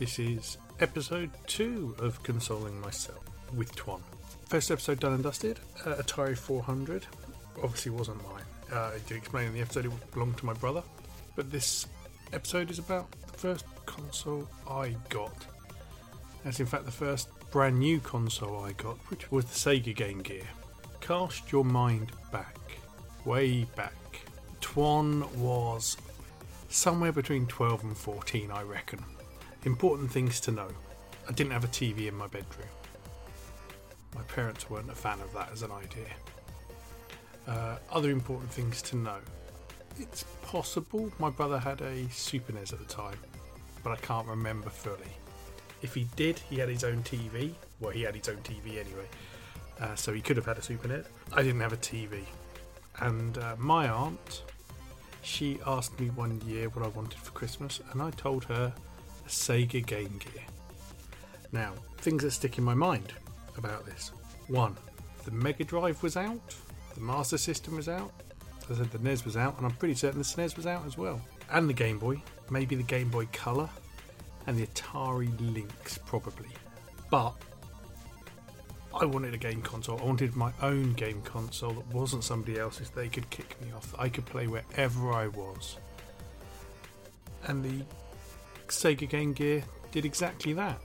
This is episode two of Consoling Myself with Twan. First episode done and dusted. Uh, Atari 400 obviously wasn't mine. Uh, I did explain in the episode it belonged to my brother, but this episode is about the first console I got. That's in fact the first brand new console I got, which was the Sega Game Gear. Cast your mind back, way back. Twan was somewhere between 12 and 14, I reckon. Important things to know. I didn't have a TV in my bedroom. My parents weren't a fan of that as an idea. Uh, other important things to know. It's possible my brother had a Super NES at the time, but I can't remember fully. If he did, he had his own TV. Well, he had his own TV anyway, uh, so he could have had a Super NES. I didn't have a TV. And uh, my aunt, she asked me one year what I wanted for Christmas, and I told her Sega Game Gear. Now, things that stick in my mind about this. One, the Mega Drive was out, the Master System was out, I said, the NES was out, and I'm pretty certain the SNES was out as well. And the Game Boy, maybe the Game Boy Color, and the Atari Lynx, probably. But I wanted a game console. I wanted my own game console that wasn't somebody else's. They could kick me off. I could play wherever I was. And the Sega Game Gear did exactly that.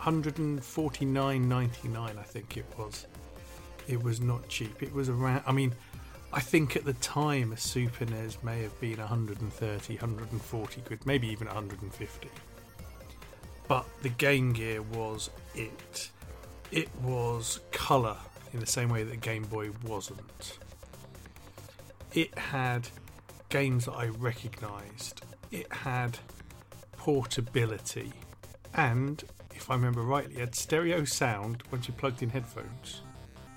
149.99 I think it was. It was not cheap. It was around I mean I think at the time a Super NES may have been 130, 140 quid, maybe even 150. But the Game Gear was it. It was colour in the same way that Game Boy wasn't. It had games that I recognised. It had portability, and if I remember rightly, had stereo sound once you plugged in headphones.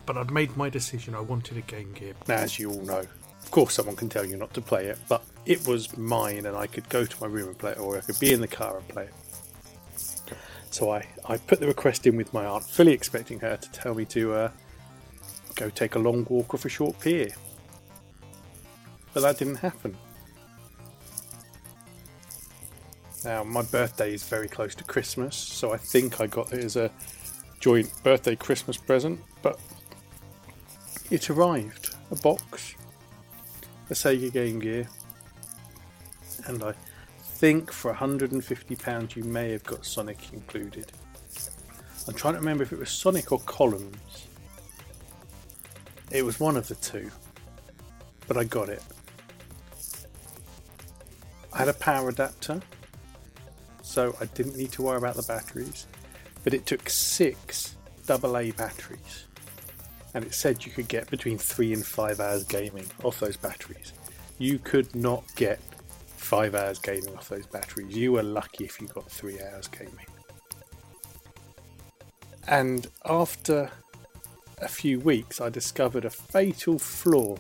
But I'd made my decision, I wanted a Game Gear. Now, as you all know, of course, someone can tell you not to play it, but it was mine, and I could go to my room and play it, or I could be in the car and play it. So I, I put the request in with my aunt, fully expecting her to tell me to uh, go take a long walk off a short pier. But that didn't happen. Now, my birthday is very close to Christmas, so I think I got it as a joint birthday Christmas present, but it arrived a box, a Sega Game Gear, and I think for £150 you may have got Sonic included. I'm trying to remember if it was Sonic or Columns. It was one of the two, but I got it. I had a power adapter so I didn't need to worry about the batteries. But it took six AA batteries, and it said you could get between three and five hours gaming off those batteries. You could not get five hours gaming off those batteries. You were lucky if you got three hours gaming. And after a few weeks, I discovered a fatal flaw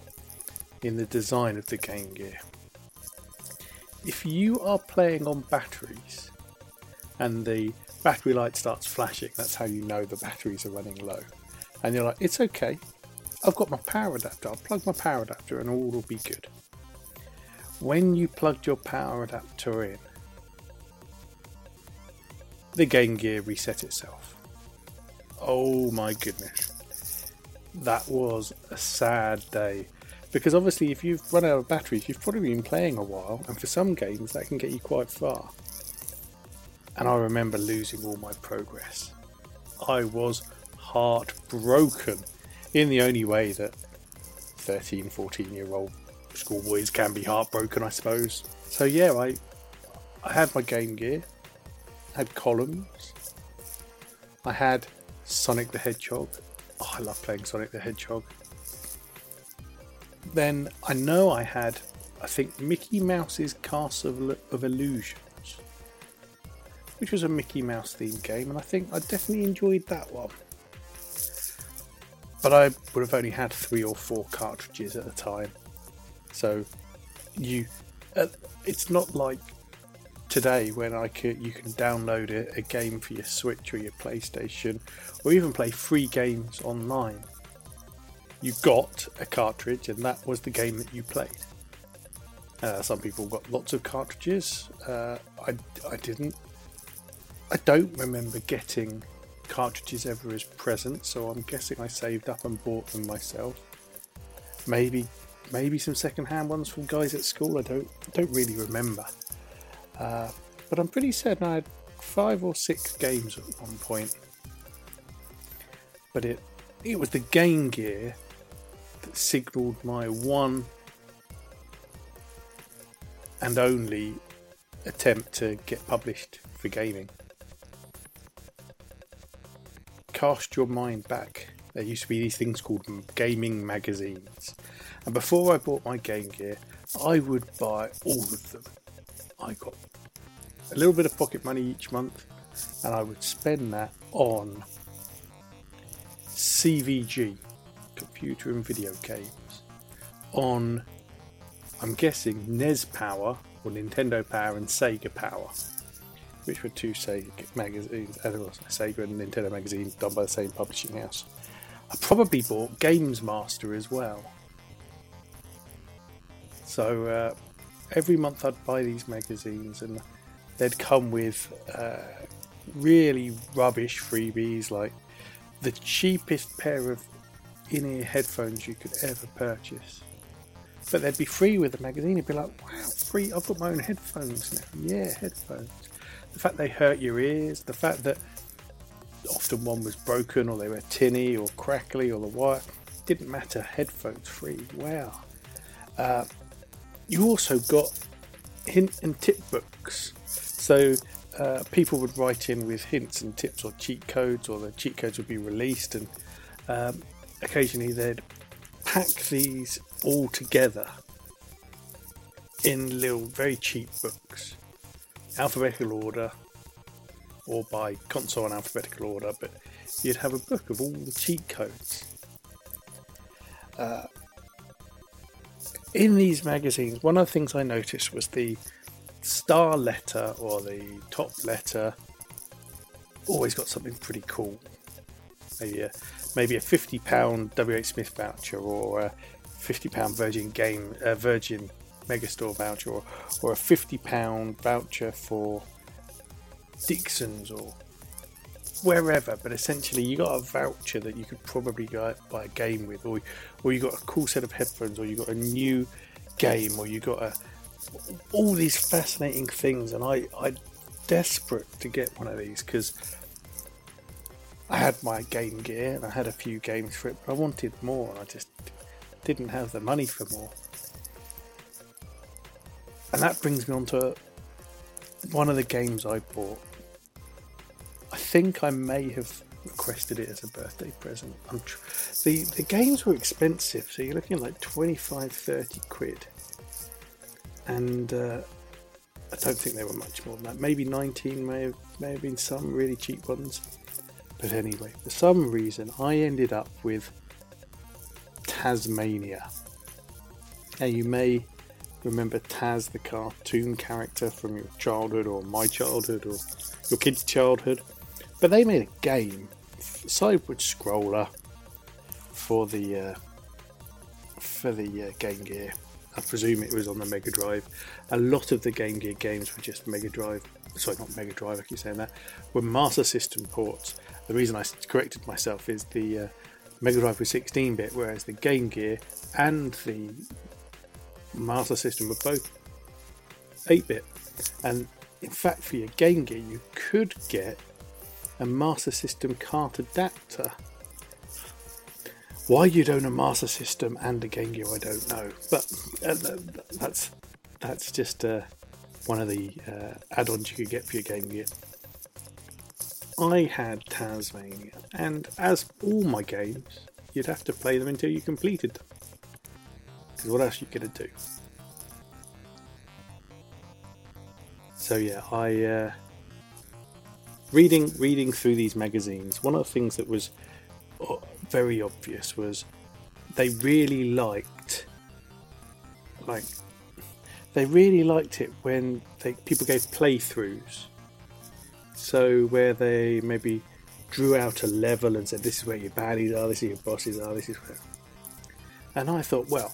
in the design of the Game Gear. If you are playing on batteries, and the battery light starts flashing, that's how you know the batteries are running low. And you're like, it's okay. I've got my power adapter. I'll plug my power adapter and all will be good. When you plugged your power adapter in, the Game Gear reset itself. Oh my goodness. That was a sad day. Because obviously, if you've run out of batteries, you've probably been playing a while, and for some games, that can get you quite far and I remember losing all my progress. I was heartbroken in the only way that 13, 14 year old schoolboys can be heartbroken, I suppose. So, yeah, I, I had my Game Gear, had columns, I had Sonic the Hedgehog. Oh, I love playing Sonic the Hedgehog. Then I know I had, I think, Mickey Mouse's Castle of Illusion which was a Mickey Mouse themed game, and I think I definitely enjoyed that one. But I would have only had three or four cartridges at the time, so you, uh, it's not like today when I could you can download a, a game for your Switch or your PlayStation, or even play free games online. You got a cartridge, and that was the game that you played. Uh, some people got lots of cartridges. Uh, I, I didn't. I don't remember getting cartridges ever as presents, so I'm guessing I saved up and bought them myself. Maybe, maybe some second-hand ones from guys at school. I don't, don't really remember. Uh, but I'm pretty certain I had five or six games at one point. But it, it was the Game Gear that signalled my one and only attempt to get published for gaming. Cast your mind back. There used to be these things called gaming magazines. And before I bought my Game Gear, I would buy all of them. I got a little bit of pocket money each month and I would spend that on CVG, computer and video games, on I'm guessing NES Power or Nintendo Power and Sega Power, which were two Sega magazines, as Sega and Nintendo magazines done by the same publishing house. I probably bought Games Master as well. So uh, every month I'd buy these magazines and they'd come with uh, really rubbish freebies like the cheapest pair of in ear headphones you could ever purchase but they'd be free with the magazine. It'd be like, wow, free! I've got my own headphones now. Yeah, headphones. The fact they hurt your ears, the fact that often one was broken or they were tinny or crackly or the wire didn't matter. Headphones free. Wow. Uh, you also got hint and tip books. So uh, people would write in with hints and tips or cheat codes, or the cheat codes would be released, and um, occasionally they'd pack these all together in little very cheap books, alphabetical order, or by console in alphabetical order, but you'd have a book of all the cheat codes. Uh, in these magazines, one of the things I noticed was the star letter or the top letter always got something pretty cool. Maybe a maybe a fifty pound WH Smith voucher or a fifty pound Virgin Game uh, Virgin Megastore voucher or, or a fifty pound voucher for Dixon's or wherever. But essentially, you got a voucher that you could probably go buy a game with, or or you got a cool set of headphones, or you got a new game, or you got a all these fascinating things. And I I desperate to get one of these because I had my Game Gear and I had a few games for it, but I wanted more and I just didn't have the money for more. And that brings me on to one of the games I bought. I think I may have requested it as a birthday present. Tr- the the games were expensive, so you're looking at like 25, 30 quid. And uh, I don't think they were much more than that. Maybe 19 may have, may have been some really cheap ones. But anyway, for some reason, I ended up with Taz-Mania. Now, you may remember Taz, the cartoon character from your childhood, or my childhood, or your kid's childhood. But they made a game, sideward scroller, for the uh, for the uh, Game Gear. I presume it was on the Mega Drive. A lot of the Game Gear games were just Mega Drive. Sorry, not Mega Drive. I keep saying that. Were Master System ports, the reason I corrected myself is the uh, Mega Drive was 16 bit, whereas the Game Gear and the Master System were both 8 bit. And in fact, for your Game Gear, you could get a Master System cart adapter. Why you'd own a Master System and a Game Gear, I don't know. But uh, that's that's just uh, one of the uh, add-ons you could get for your Game Gear. I had Taz-Mania, and as all my games, you'd have to play them until you completed them. Because what else are you going to do? So yeah, I uh, reading reading through these magazines. One of the things that was uh, very obvious was they really liked like they really liked it when they, people gave playthroughs so where they maybe drew out a level and said, "This is where your baddies are. This is your bosses are. This is where." And I thought, well,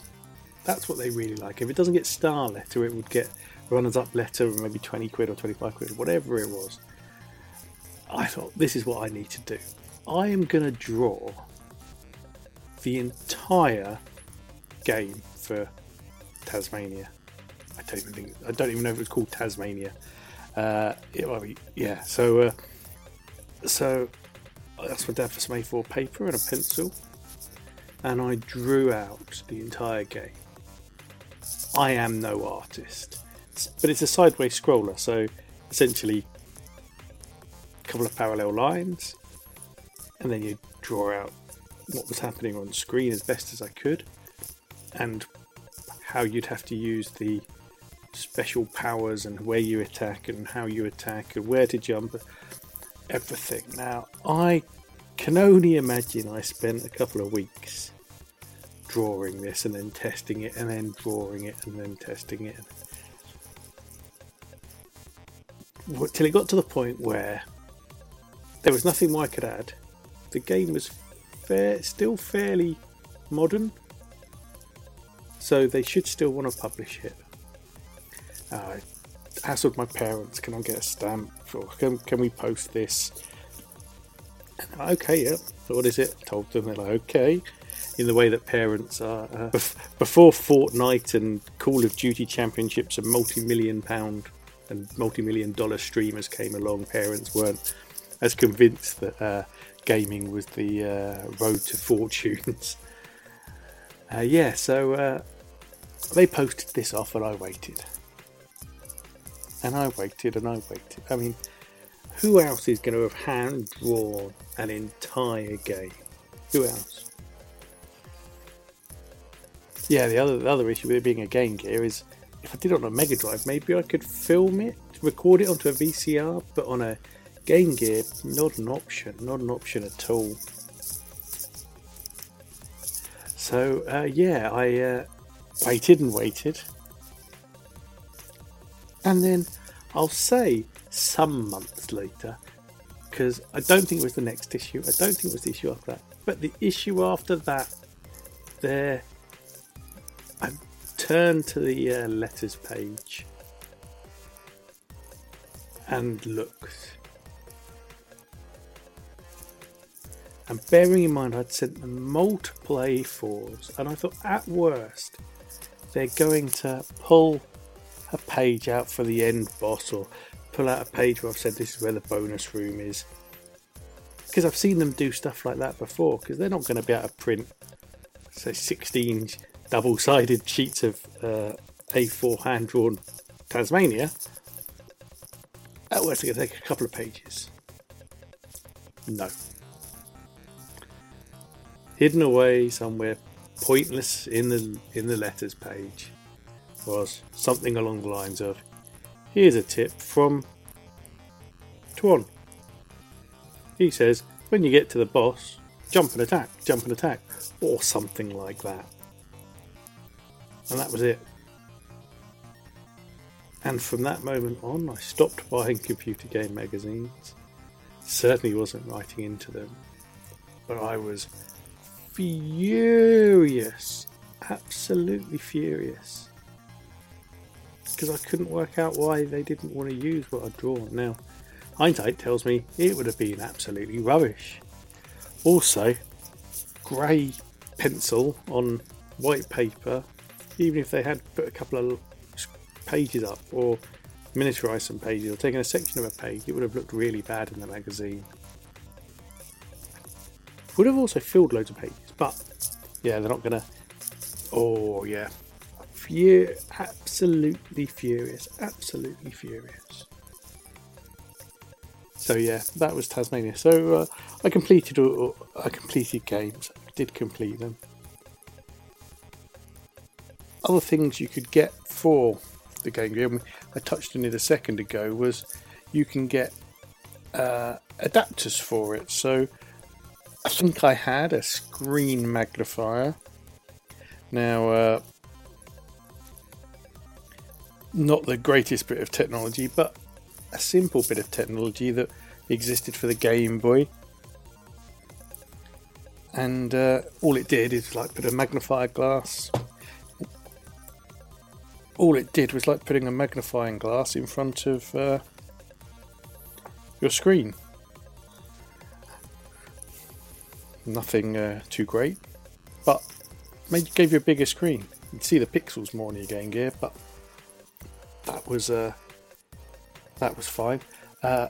that's what they really like. If it doesn't get star letter, it would get runners up letter, maybe twenty quid or twenty five quid, whatever it was. I thought this is what I need to do. I am going to draw the entire game for Taz-Mania. I don't even think I don't even know if it's called Taz-Mania. Uh, it, yeah, so uh, so I asked my dad for some A4 paper and a pencil, and I drew out the entire game. I am no artist, but it's a sideways scroller, so essentially a couple of parallel lines, and then you draw out what was happening on screen as best as I could, and how you'd have to use the special powers and where you attack and how you attack and where to jump, everything. Now, I can only imagine I spent a couple of weeks drawing this and then testing it and then drawing it and then testing it. Till it got to the point where there was nothing more I could add. The game was fair, still fairly modern, so they should still want to publish it. Uh, I asked my parents, "Can I get a stamp? Or can, can we post this?" And, okay, yeah. So What is it? I told them they're like, okay. In the way that parents are. Uh, before Fortnite and Call of Duty championships and multi-million pound and multi-million dollar streamers came along, parents weren't as convinced that uh, gaming was the uh, road to fortunes. Uh, yeah, so uh, they posted this off and I waited. And I waited and I waited. I mean, who else is going to have hand drawn an entire game? Who else? Yeah, the other the other issue with it being a Game Gear is if I did it on a Mega Drive, maybe I could film it, record it onto a VCR, but on a Game Gear, not an option, not an option at all. So uh, yeah, I uh, waited and waited, and then I'll say some months later, because I don't think it was the next issue. I don't think it was the issue after that, but the issue after that, there, I turned to the uh, letters page and looked And bearing in mind I'd sent them multiple A4s, and I thought at worst they're going to pull a page out for the end boss or pull out a page where I've said this is where the bonus room is. Because I've seen them do stuff like that before, because they're not going to be able to print, say, 16 double sided sheets of uh, A4 hand drawn Taz-Mania. At worst, it's going to take a couple of pages. No hidden away somewhere pointless in the in the letters page was something along the lines of here's a tip from Twan. He says when you get to the boss, jump and attack, jump and attack, or something like that. And that was it. And from that moment on, I stopped buying computer game magazines. Certainly wasn't writing into them, but I was furious. Absolutely furious. Because I couldn't work out why they didn't want to use what I'd drawn. Now, hindsight tells me it would have been absolutely rubbish. Also, grey pencil on white paper, even if they had put a couple of pages up or miniaturized some pages or taken a section of a page, it would have looked really bad in the magazine. Would have also filled loads of pages, but yeah, they're not gonna. Oh yeah, Fur- absolutely furious, absolutely furious. So yeah, that was Taz-Mania. So uh, I completed uh, I completed games. I did complete them. Other things you could get for the Game Gear, I touched on it a second ago, was you can get uh, adapters for it. So I think I had a screen magnifier. Now, uh, not the greatest bit of technology, but a simple bit of technology that existed for the Game Boy. And uh, all it did is like put a magnifier glass. All it did was like putting a magnifying glass in front of uh, your screen. Nothing uh, too great, but made gave you a bigger screen. You'd see the pixels more on your Game Gear, but that was uh, that was fine. Uh,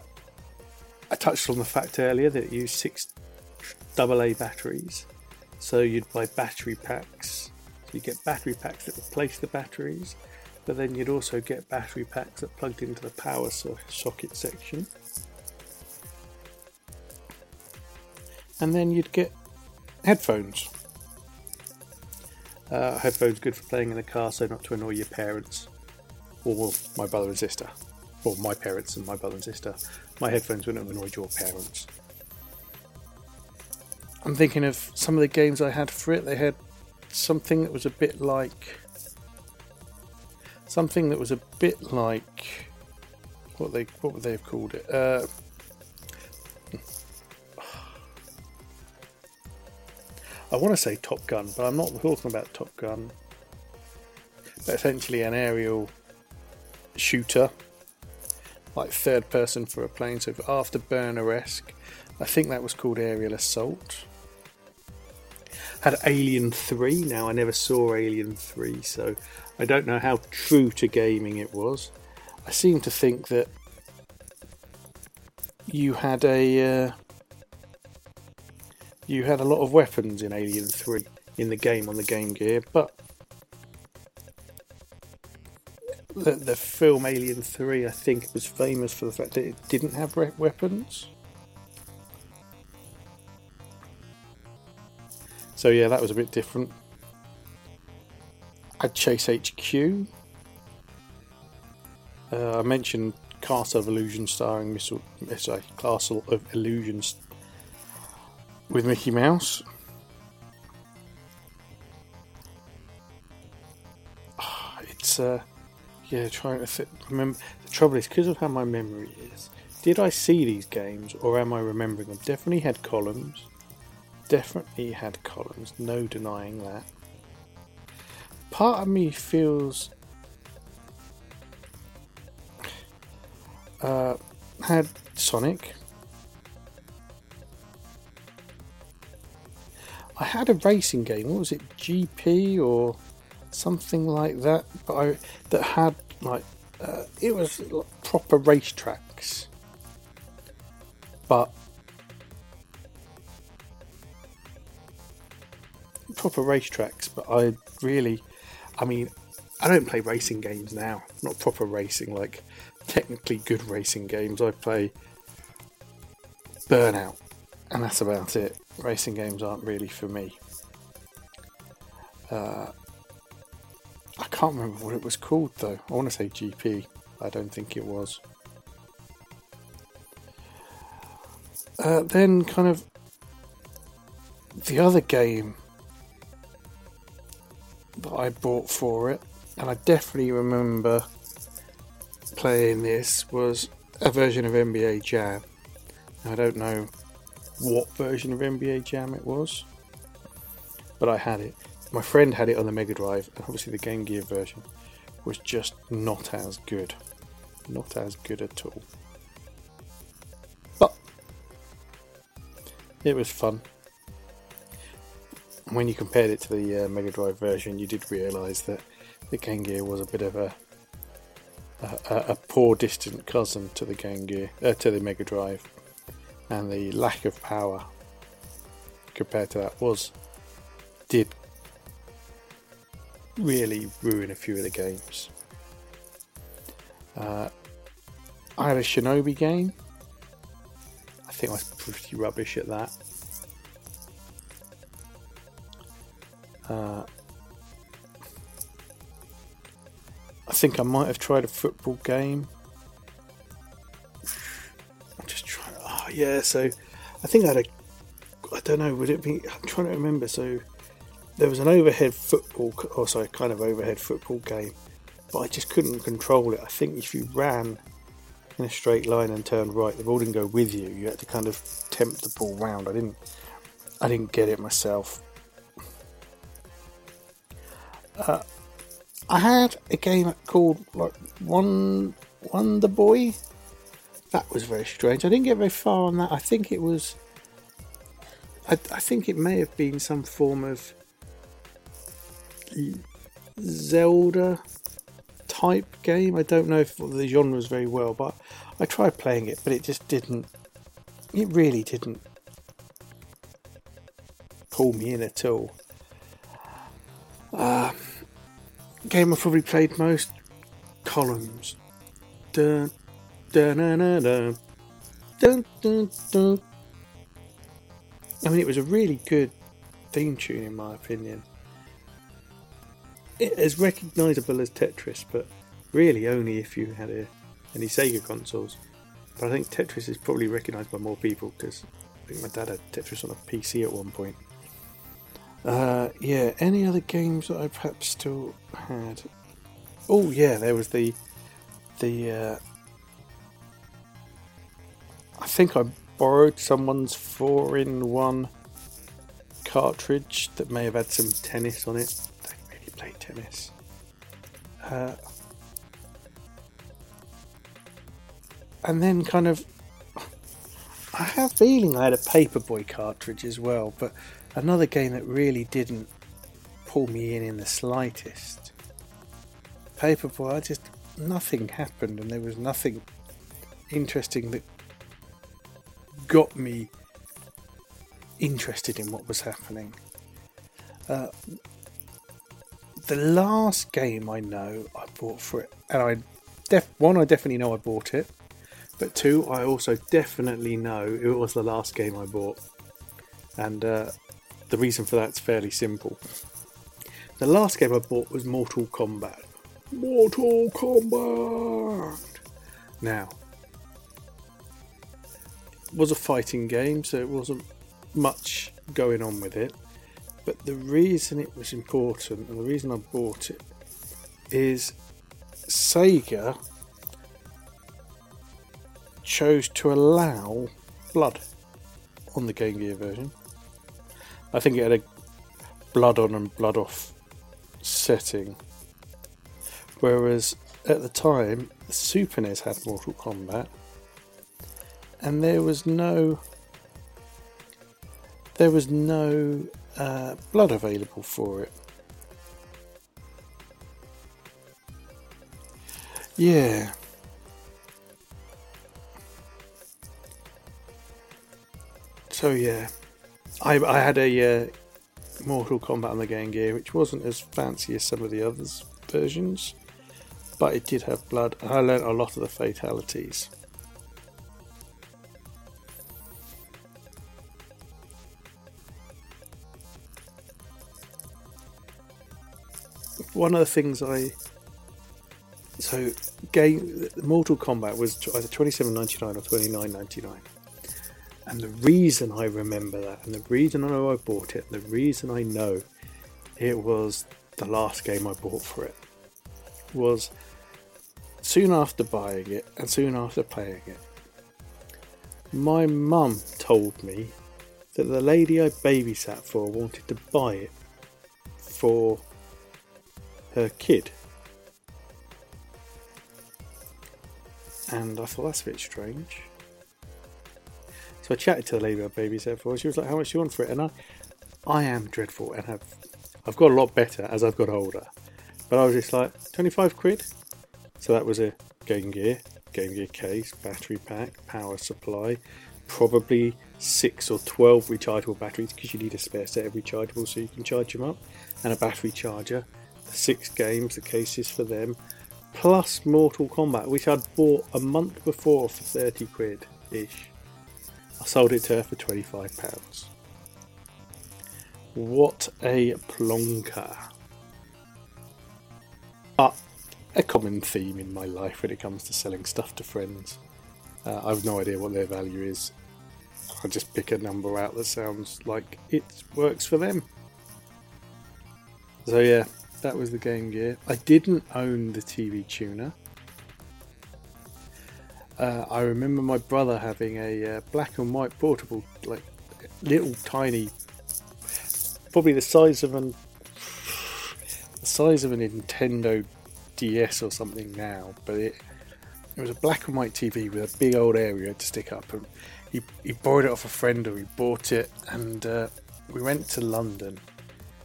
I touched on the fact earlier that it used six AA batteries, so you'd buy battery packs. So you get battery packs that replace the batteries, but then you'd also get battery packs that plugged into the power so- socket section. And then you'd get headphones. Uh, headphones good for playing in the car, so not to annoy your parents or my brother and sister, or my parents and my brother and sister. My headphones wouldn't have annoyed your parents. I'm thinking of some of the games I had for it. They had something that was a bit like something that was a bit like what they what would they have called it? Uh, I want to say Top Gun, but I'm not talking about Top Gun. But essentially, an aerial shooter, like third person for a plane. So afterburner esque. I think that was called Aerial Assault. Had Alien 3. Now, I never saw Alien 3, so I don't know how true to gaming it was. I seem to think that you had a. Uh, you had a lot of weapons in Alien 3 in the game on the Game Gear, but the, the film Alien 3, I think, was famous for the fact that it didn't have weapons. So, yeah, that was a bit different. I'd Chase HQ. Uh, I mentioned Castle of Illusion starring Missile, sorry, Castle of Illusions with Mickey Mouse. Oh, it's uh, yeah, trying to th- remember. The trouble is because of how my memory is. Did I see these games or am I remembering them? Definitely had columns. Definitely had columns. No denying that. Part of me feels uh, had Sonic I had a racing game. What was it? GP or something like that. But I that had like uh, it was proper racetracks, but proper racetracks. But I really, I mean, I don't play racing games now. Not proper racing, like technically good racing games. I play Burnout, and that's about it racing games aren't really for me. Uh, I can't remember what it was called though. I want to say GP. I don't think it was. Uh, then, kind of, the other game that I bought for it, and I definitely remember playing this, was a version of NBA Jam. I don't know what version of NBA Jam it was, but I had it. My friend had it on the Mega Drive, and obviously the Game Gear version was just not as good. Not as good at all. But it was fun. When you compared it to the uh, Mega Drive version, you did realise that the Game Gear was a bit of a a, a poor distant cousin to the Game Gear, uh, to the Mega Drive and the lack of power compared to that was did really ruin a few of the games. Uh, I had a Shinobi game. I think I was pretty rubbish at that. Uh, I think I might have tried a football game. I'm just trying. To, oh yeah, so I think I had a. I don't know, would it be. I'm trying to remember. So there was an overhead football, or sorry, kind of overhead football game, but I just couldn't control it. I think if you ran in a straight line and turned right, the ball didn't go with you. You had to kind of tempt the ball round. I didn't. I didn't get it myself. Uh, I had a game called like One Wonder Boy that was very strange. I didn't get very far on that. I think it was. I, I think it may have been some form of Zelda type game. I don't know if the genre was very well, but I tried playing it, but it just didn't. It really didn't pull me in at all. Uh, game I've probably played most Columns. Dun, dun, dun, dun, dun. Dun, dun. I mean, it was a really good theme tune, in my opinion. It, as recognisable as Tetris, but really only if you had a, any Sega consoles. But I think Tetris is probably recognised by more people because I think my dad had Tetris on a PC at one point. Uh, yeah, any other games that I perhaps still had? Oh yeah, there was the the. Uh, I think I borrowed someone's four-in-one cartridge that may have had some tennis on it. I don't really play tennis. Uh, and then kind of I have a feeling I had a Paperboy cartridge as well, but another game that really didn't pull me in in the slightest. Paperboy, I just nothing happened, and there was nothing interesting that got me interested in what was happening. Uh, the last game I know I bought for it, and I def- one I definitely know I bought it, but two I also definitely know it was the last game I bought, and uh, the reason for that's fairly simple. The last game I bought was Mortal Kombat. Mortal Kombat. Now, it was a fighting game, so it wasn't much going on with it. But the reason it was important and the reason I bought it is Sega chose to allow blood on the Game Gear version. I think it had a blood on and blood off setting. Whereas at the time, Super NES had Mortal Kombat, and there was no there was no uh, blood available for it. Yeah. So yeah, I, I had a uh, Mortal Kombat on the Game Gear, which wasn't as fancy as some of the others versions, but it did have blood. I learnt a lot of the fatalities. One of the things I so game Mortal Kombat was either twenty seven ninety nine or twenty nine ninety nine. And the reason I remember that, and the reason I know I bought it, the reason I know it was the last game I bought for it, was soon after buying it and soon after playing it. My mum told me that the lady I babysat for wanted to buy it for her kid. And I thought that's a bit strange. So I chatted to the lady I babysat for. She was like, "How much do you want for it?" And I, I am dreadful and have, I've got a lot better as I've got older. But I was just like, twenty-five quid. So that was a Game Gear, Game Gear case, battery pack, power supply, probably six or twelve rechargeable batteries because you need a spare set of rechargeable so you can charge them up, and a battery charger. Six games, the cases for them, plus Mortal Kombat, which I'd bought a month before for thirty quid ish. I sold it to her for £25. What a plonker. But a common theme in my life when it comes to selling stuff to friends. Uh, I have no idea what their value is. I just pick a number out that sounds like it works for them. So, yeah, that was the Game Gear. I didn't own the TV tuner. Uh, I remember my brother having a uh, black and white portable, like little tiny, probably the size of an the size of a Nintendo DS or something now, but it it was a black and white TV with a big old area to stick up, and he, he borrowed it off a friend or he bought it, and uh, we went to London,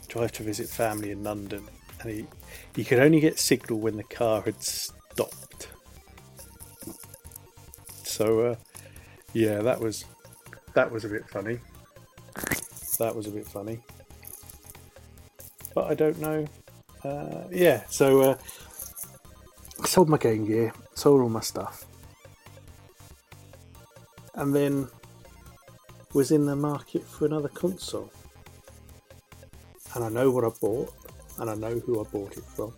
drive to visit family in London, and he he could only get signal when the car had stopped. So uh, yeah, that was that was a bit funny. That was a bit funny, but I don't know. Uh, yeah, so uh, I sold my Game Gear, sold all my stuff, and then was in the market for another console. And I know what I bought, and I know who I bought it from.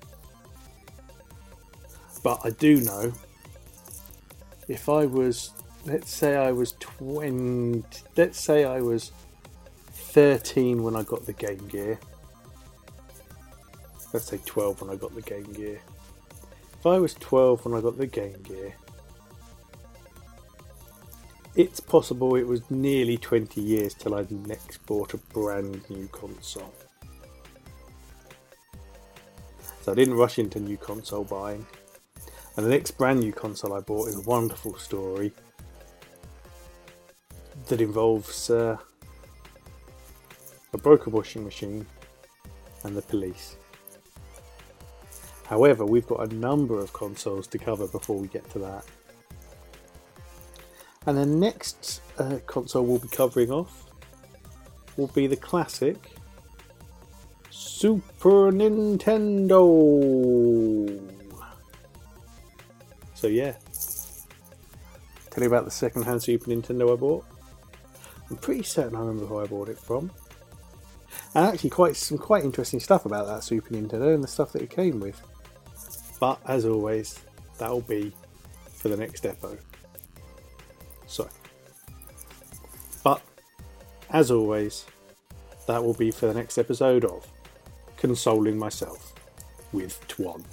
But I do know if I was, let's say I was 20, let's say I was 13 when I got the Game Gear. Let's say 12 when I got the Game Gear. If I was 12 when I got the Game Gear, it's possible it was nearly 20 years till I next bought a brand new console. So I didn't rush into new console buying. And the next brand new console I bought is a wonderful story that involves uh, a broken washing machine and the police. However, we've got a number of consoles to cover before we get to that. And the next uh, console we'll be covering off will be the classic Super Nintendo. So yeah, tell you about the second-hand Super Nintendo I bought. I'm pretty certain I remember who I bought it from, and actually quite some quite interesting stuff about that Super Nintendo and the stuff that it came with. But as always, that'll be for the next depot. So, but as always, that will be for the next episode of Consoling Myself with Twan.